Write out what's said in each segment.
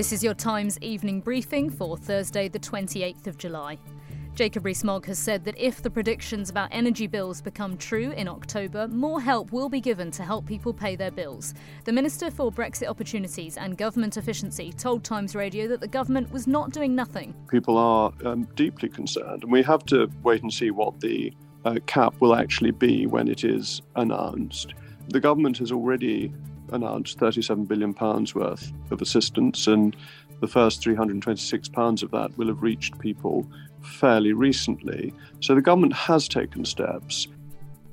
This is your Times evening briefing for Thursday, the 28th of July. Jacob Rees-Mogg has said that if the predictions about energy bills become true in October, more help will be given to help people pay their bills. The Minister for Brexit Opportunities and Government Efficiency told Times Radio that the government was not doing nothing. People are um, deeply concerned, and we have to wait and see what the uh, cap will actually be when it is announced. The government has already announced £37 billion worth of assistance, and the first £326 of that will have reached people fairly recently. So the government has taken steps.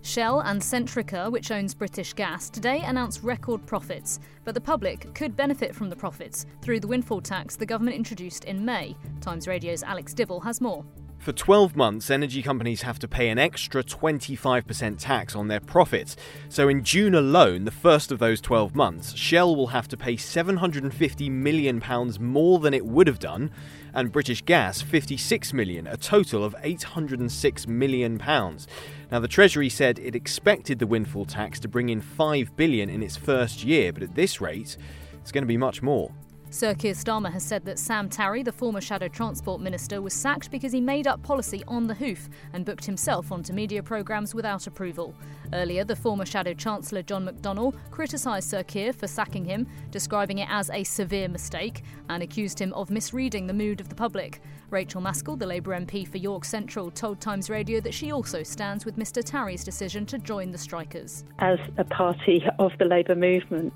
Shell and Centrica, which owns British Gas, today announced record profits, but the public could benefit from the profits through the windfall tax the government introduced in May. Times Radio's Alex Dibble has more. For 12 months, energy companies have to pay an extra 25% tax on their profits. So in June alone, the first of those 12 months, Shell will have to pay £750 million more than it would have done, and British Gas £56 million, a total of 806 million pounds. Now the Treasury said it expected the windfall tax to bring in £5 billion in its first year, but at this rate, it's going to be much more. Sir Keir Starmer has said that Sam Tarry, the former Shadow Transport Minister, was sacked because he made up policy on the hoof and booked himself onto media programmes without approval. Earlier, the former Shadow Chancellor John McDonnell criticised Sir Keir for sacking him, describing it as a severe mistake, and accused him of misreading the mood of the public. Rachael Maskell, the Labour MP for York Central, told Times Radio that she also stands with Mr Tarry's decision to join the strikers. As a party of the Labour movement,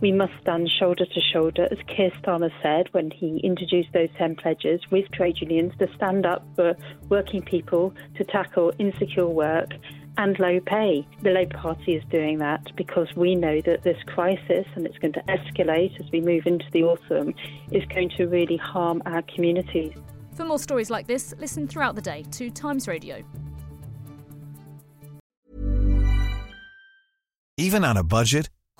we must stand shoulder to shoulder, as Keir Starmer said when he introduced those 10 pledges with trade unions to stand up for working people to tackle insecure work and low pay. The Labour Party is doing that because we know that this crisis, and it's going to escalate as we move into the autumn, is going to really harm our communities. For more stories like this, listen throughout the day to Times Radio. Even on a budget,